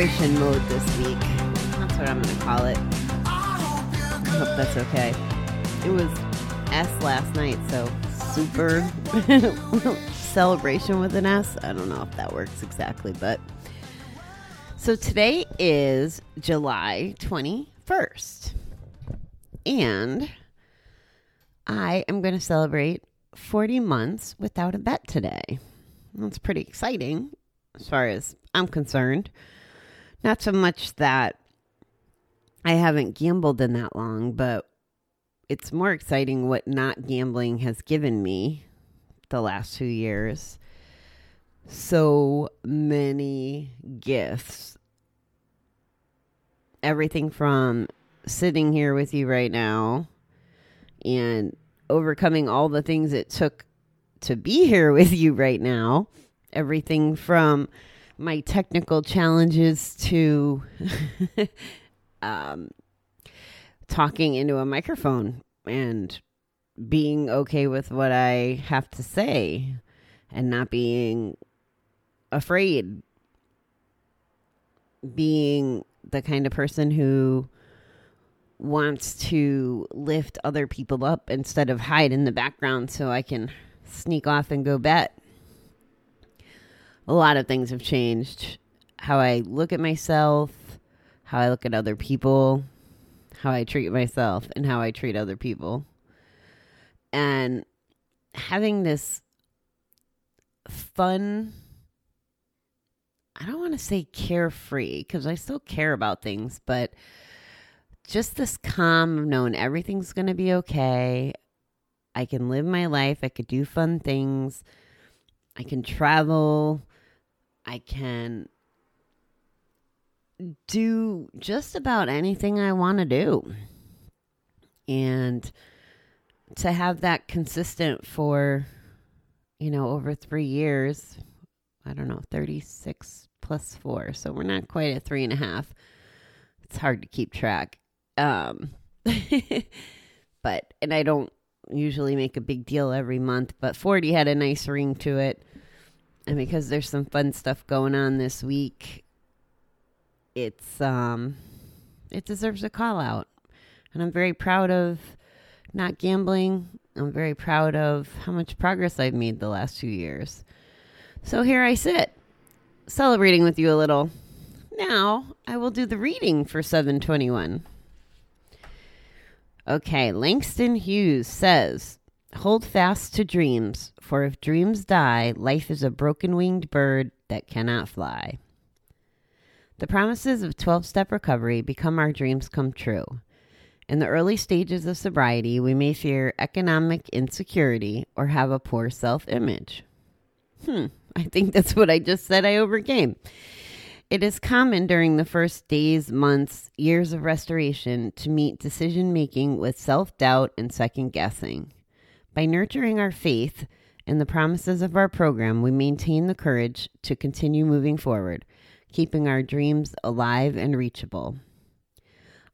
celebration mode this week. That's what I'm going to call it. I hope that's okay. It was S last night, so super celebration with an S. I don't know if that works exactly, but. So today is July 21st. And I am going to celebrate 40 months without a bet today. That's pretty exciting as far as I'm concerned. Not so much that I haven't gambled in that long, but it's more exciting what not gambling has given me the last two years. So many gifts. Everything from sitting here with you right now and overcoming all the things it took to be here with you right now. Everything from my technical challenges to um, talking into a microphone and being okay with what I have to say and not being afraid. Being the kind of person who wants to lift other people up instead of hide in the background so I can sneak off and go bet. A lot of things have changed. How I look at myself, how I look at other people, how I treat myself, and how I treat other people. And having this fun, I don't want to say carefree because I still care about things, but just this calm of knowing everything's going to be okay. I can live my life. I could do fun things. I can travel. I can do just about anything I want to do. And to have that consistent for, you know, over three years, I don't know, 36 plus four. So we're not quite at three and a half. It's hard to keep track. Um, but, and I don't usually make a big deal every month, but 40 had a nice ring to it. And because there's some fun stuff going on this week, it's, um, it deserves a call out. And I'm very proud of not gambling. I'm very proud of how much progress I've made the last few years. So here I sit, celebrating with you a little. Now I will do the reading for 721. Okay, Langston Hughes says, Hold fast to dreams, for if dreams die, life is a broken winged bird that cannot fly. The promises of 12 step recovery become our dreams come true. In the early stages of sobriety, we may fear economic insecurity or have a poor self image. Hmm, I think that's what I just said I overcame. It is common during the first days, months, years of restoration to meet decision making with self doubt and second guessing. By nurturing our faith in the promises of our program, we maintain the courage to continue moving forward, keeping our dreams alive and reachable.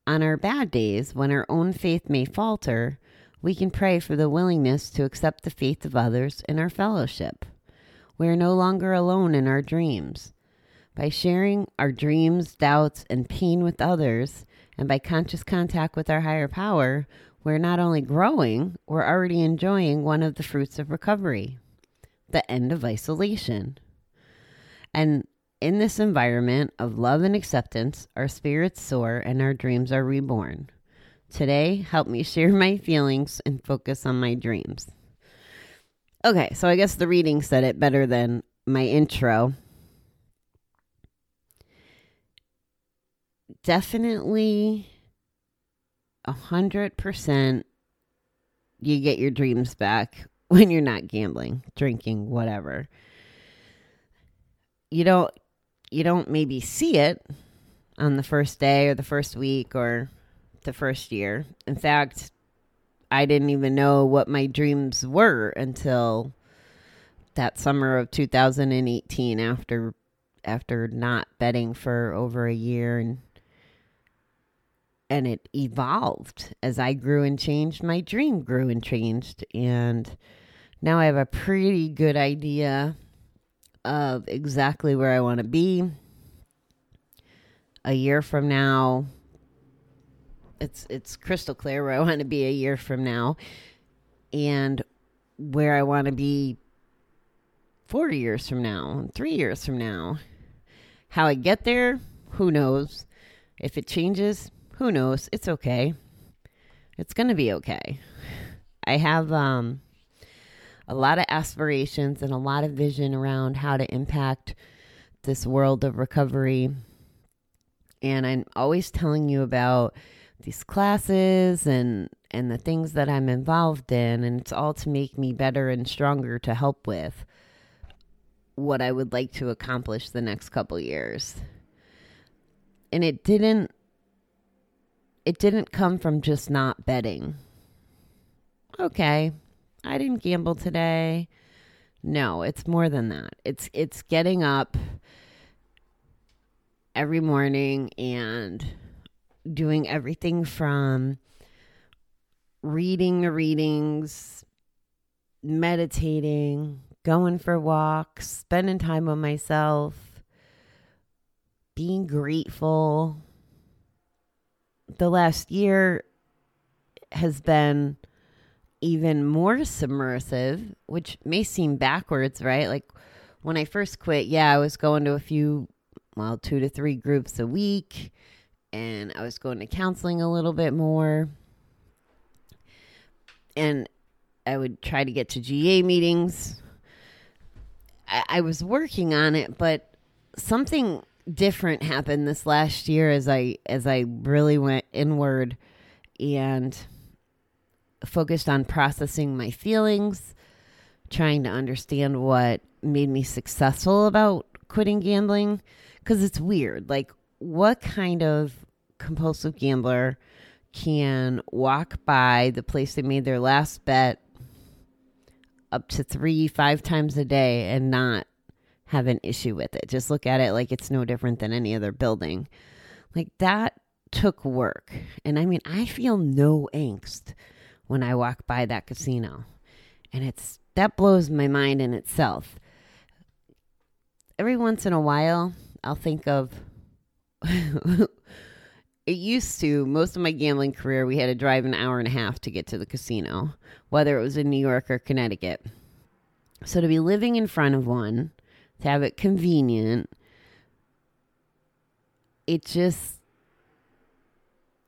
On our bad days, when our own faith may falter, we can pray for the willingness to accept the faith of others in our fellowship. We are no longer alone in our dreams. By sharing our dreams, doubts, and pain with others, and by conscious contact with our higher power, we're not only growing, we're already enjoying one of the fruits of recovery the end of isolation. And in this environment of love and acceptance, our spirits soar and our dreams are reborn. Today, help me share my feelings and focus on my dreams. Okay, so I guess the reading said it better than my intro. Definitely a hundred percent you get your dreams back when you're not gambling, drinking, whatever. You don't you don't maybe see it on the first day or the first week or the first year. In fact, I didn't even know what my dreams were until that summer of 2018 after after not betting for over a year and and it evolved as I grew and changed. My dream grew and changed. And now I have a pretty good idea of exactly where I want to be. A year from now, it's it's crystal clear where I want to be a year from now and where I want to be 4 years from now, 3 years from now. How I get there, who knows? If it changes, who knows? It's okay. It's going to be okay. I have um a lot of aspirations and a lot of vision around how to impact this world of recovery. And I'm always telling you about these classes and and the things that I'm involved in and it's all to make me better and stronger to help with what I would like to accomplish the next couple years. And it didn't it didn't come from just not betting. Okay, I didn't gamble today. No, it's more than that. It's it's getting up every morning and doing everything from reading the readings, meditating, going for walks, spending time with myself, being grateful. The last year has been even more submersive, which may seem backwards, right? Like when I first quit, yeah, I was going to a few, well, two to three groups a week, and I was going to counseling a little bit more. And I would try to get to GA meetings. I, I was working on it, but something different happened this last year as I as I really went inward and focused on processing my feelings, trying to understand what made me successful about quitting gambling because it's weird. Like, what kind of compulsive gambler can walk by the place they made their last bet up to three, five times a day and not have an issue with it? Just look at it like it's no different than any other building. Like, that took work. And I mean, I feel no angst when I walk by that casino. And it's that blows my mind in itself. Every once in a while, I'll think of it used to most of my gambling career we had to drive an hour and a half to get to the casino, whether it was in New York or Connecticut. So to be living in front of one, to have it convenient, it just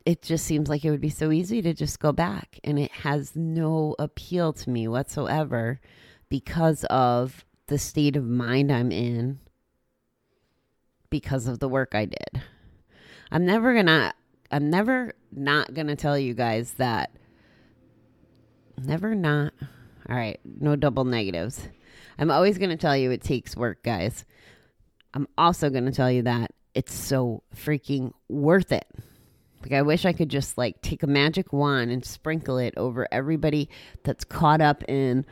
it just seems like it would be so easy to just go back and it has no appeal to me whatsoever because of the state of mind I'm in because of the work I did. I'm never going to I'm never not going to tell you guys that never not all right, no double negatives. I'm always going to tell you it takes work, guys. I'm also going to tell you that it's so freaking worth it. Like I wish I could just like take a magic wand and sprinkle it over everybody that's caught up in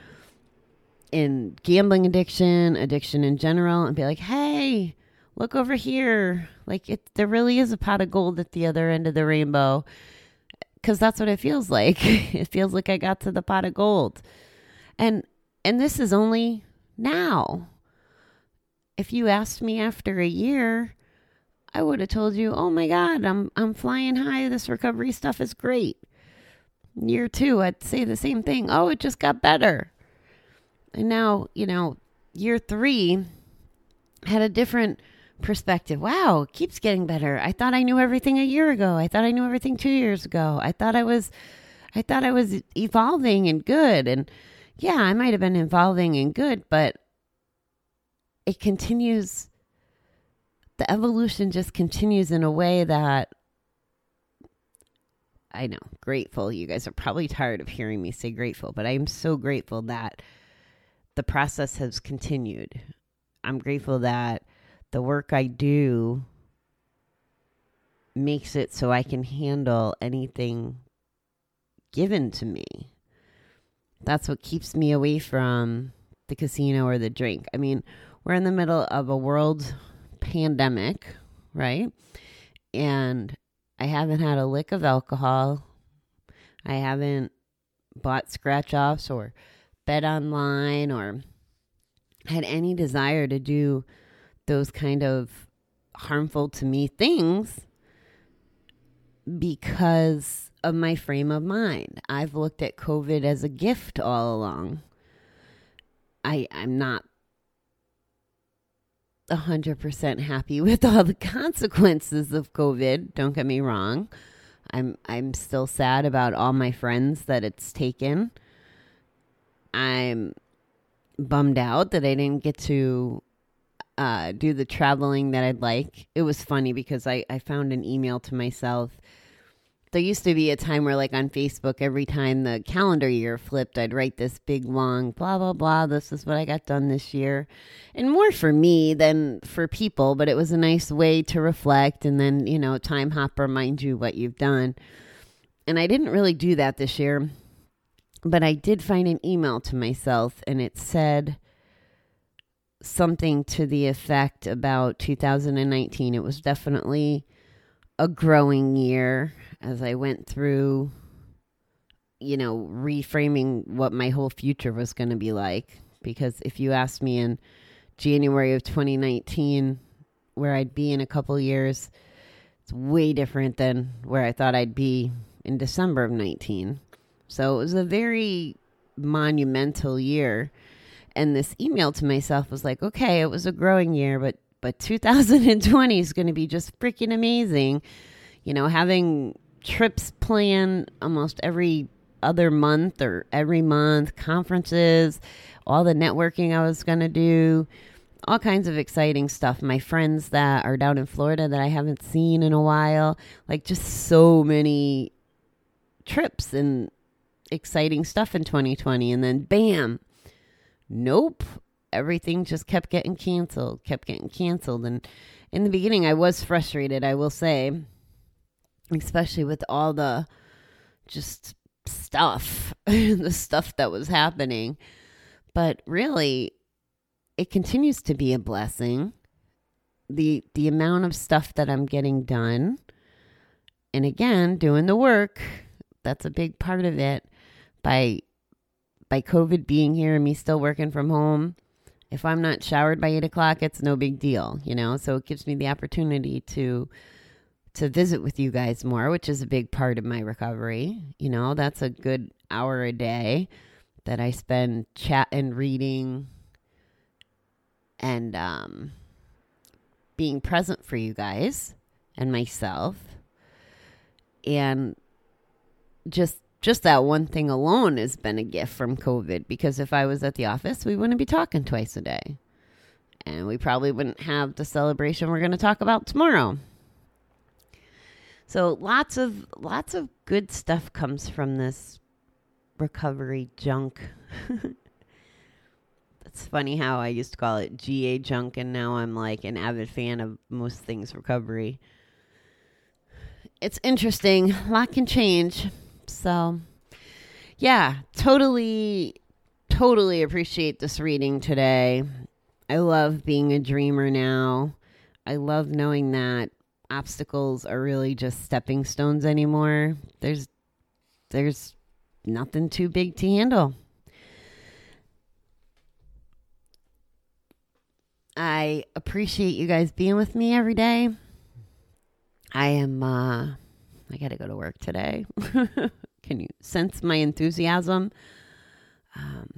in gambling addiction, addiction in general and be like, "Hey, look over here. Like it there really is a pot of gold at the other end of the rainbow." Cuz that's what it feels like. it feels like I got to the pot of gold. And and this is only now. If you asked me after a year, I would have told you, "Oh my god, I'm I'm flying high. This recovery stuff is great." Year 2, I'd say the same thing. "Oh, it just got better." And now, you know, year 3 had a different perspective. Wow, keeps getting better. I thought I knew everything a year ago. I thought I knew everything 2 years ago. I thought I was I thought I was evolving and good and yeah, I might have been evolving and good, but it continues the evolution just continues in a way that I know, grateful. You guys are probably tired of hearing me say grateful, but I am so grateful that the process has continued. I'm grateful that the work I do makes it so I can handle anything given to me. That's what keeps me away from the casino or the drink. I mean, we're in the middle of a world pandemic, right? And I haven't had a lick of alcohol. I haven't bought scratch offs or bet online or had any desire to do those kind of harmful to me things because of my frame of mind. I've looked at COVID as a gift all along. I I'm not 100% happy with all the consequences of COVID, don't get me wrong. I'm I'm still sad about all my friends that it's taken. I'm bummed out that I didn't get to uh, do the traveling that I'd like. It was funny because I, I found an email to myself. There used to be a time where, like on Facebook, every time the calendar year flipped, I'd write this big long blah, blah, blah. This is what I got done this year. And more for me than for people, but it was a nice way to reflect. And then, you know, Time Hop remind you what you've done. And I didn't really do that this year, but I did find an email to myself and it said, something to the effect about 2019. It was definitely a growing year as I went through, you know, reframing what my whole future was going to be like. Because if you asked me in January of 2019 where I'd be in a couple years, it's way different than where I thought I'd be in December of 19. So it was a very monumental year and this email to myself was like, okay, it was a growing year, but but 2020 is going to be just freaking amazing. You know, having trips planned almost every other month or every month, conferences, all the networking I was going to do, all kinds of exciting stuff. My friends that are down in Florida that I haven't seen in a while, like just so many trips and exciting stuff in 2020. And then bam, nope everything just kept getting canceled kept getting canceled and in the beginning i was frustrated i will say especially with all the just stuff the stuff that was happening. But really it continues to be a blessing. The the amount of stuff that i'm getting done and again doing the work that's a big part of it. By by COVID being here and me still working from home, if I'm not showered by eight o'clock, it's no big deal, you know. So it gives me the opportunity to to visit with you guys more, which is a big part of my recovery. You know, that's a good hour a day that I spend chat and reading, and um, being present for you guys and myself, and just just that one thing alone has been a gift from COVID because if I was at the office, we wouldn't be talking twice a day. And we probably wouldn't have the celebration we're going to talk about tomorrow. So lots of lots of good stuff comes from this recovery junk. It's funny how I used to call it GA junk and now I'm like an avid fan of most things recovery. It's interesting. A lot can change. So, yeah, totally, totally appreciate this reading today. I love being a dreamer now. I love knowing that obstacles are really just stepping stones anymore. There's, there's nothing too big to handle. I appreciate you guys being with me every day. I am uh I got to go to work today. Can you sense my enthusiasm? Um,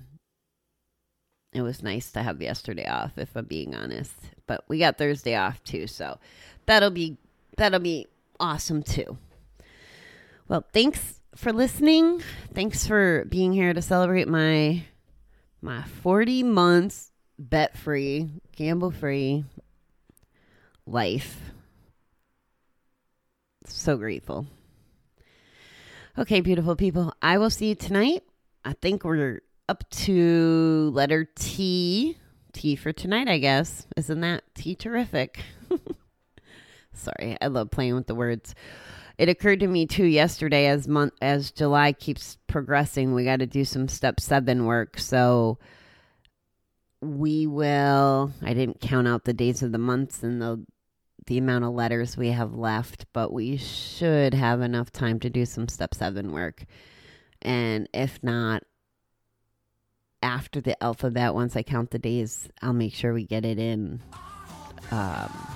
it was nice to have yesterday off, if I'm being honest. But we got Thursday off too, so that'll be that'll be awesome too. Well, thanks for listening. Thanks for being here to celebrate my my 40 months bet free, gamble free life so grateful. Okay, beautiful people. I will see you tonight. I think we're up to letter T. T for tonight, I guess. Isn't that T terrific? Sorry, I love playing with the words. It occurred to me too yesterday as month as July keeps progressing, we got to do some step 7 work. So we will I didn't count out the days of the months and the the amount of letters we have left, but we should have enough time to do some step seven work. And if not, after the alphabet, once I count the days, I'll make sure we get it in um,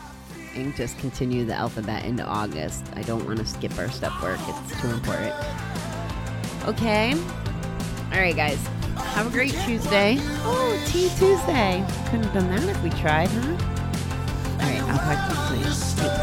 and just continue the alphabet into August. I don't want to skip our step work, it's too important. Okay. All right, guys. Have a great Tuesday. Oh, Tea Tuesday. Couldn't have done that if we tried, huh? All right, I'll talk to you soon.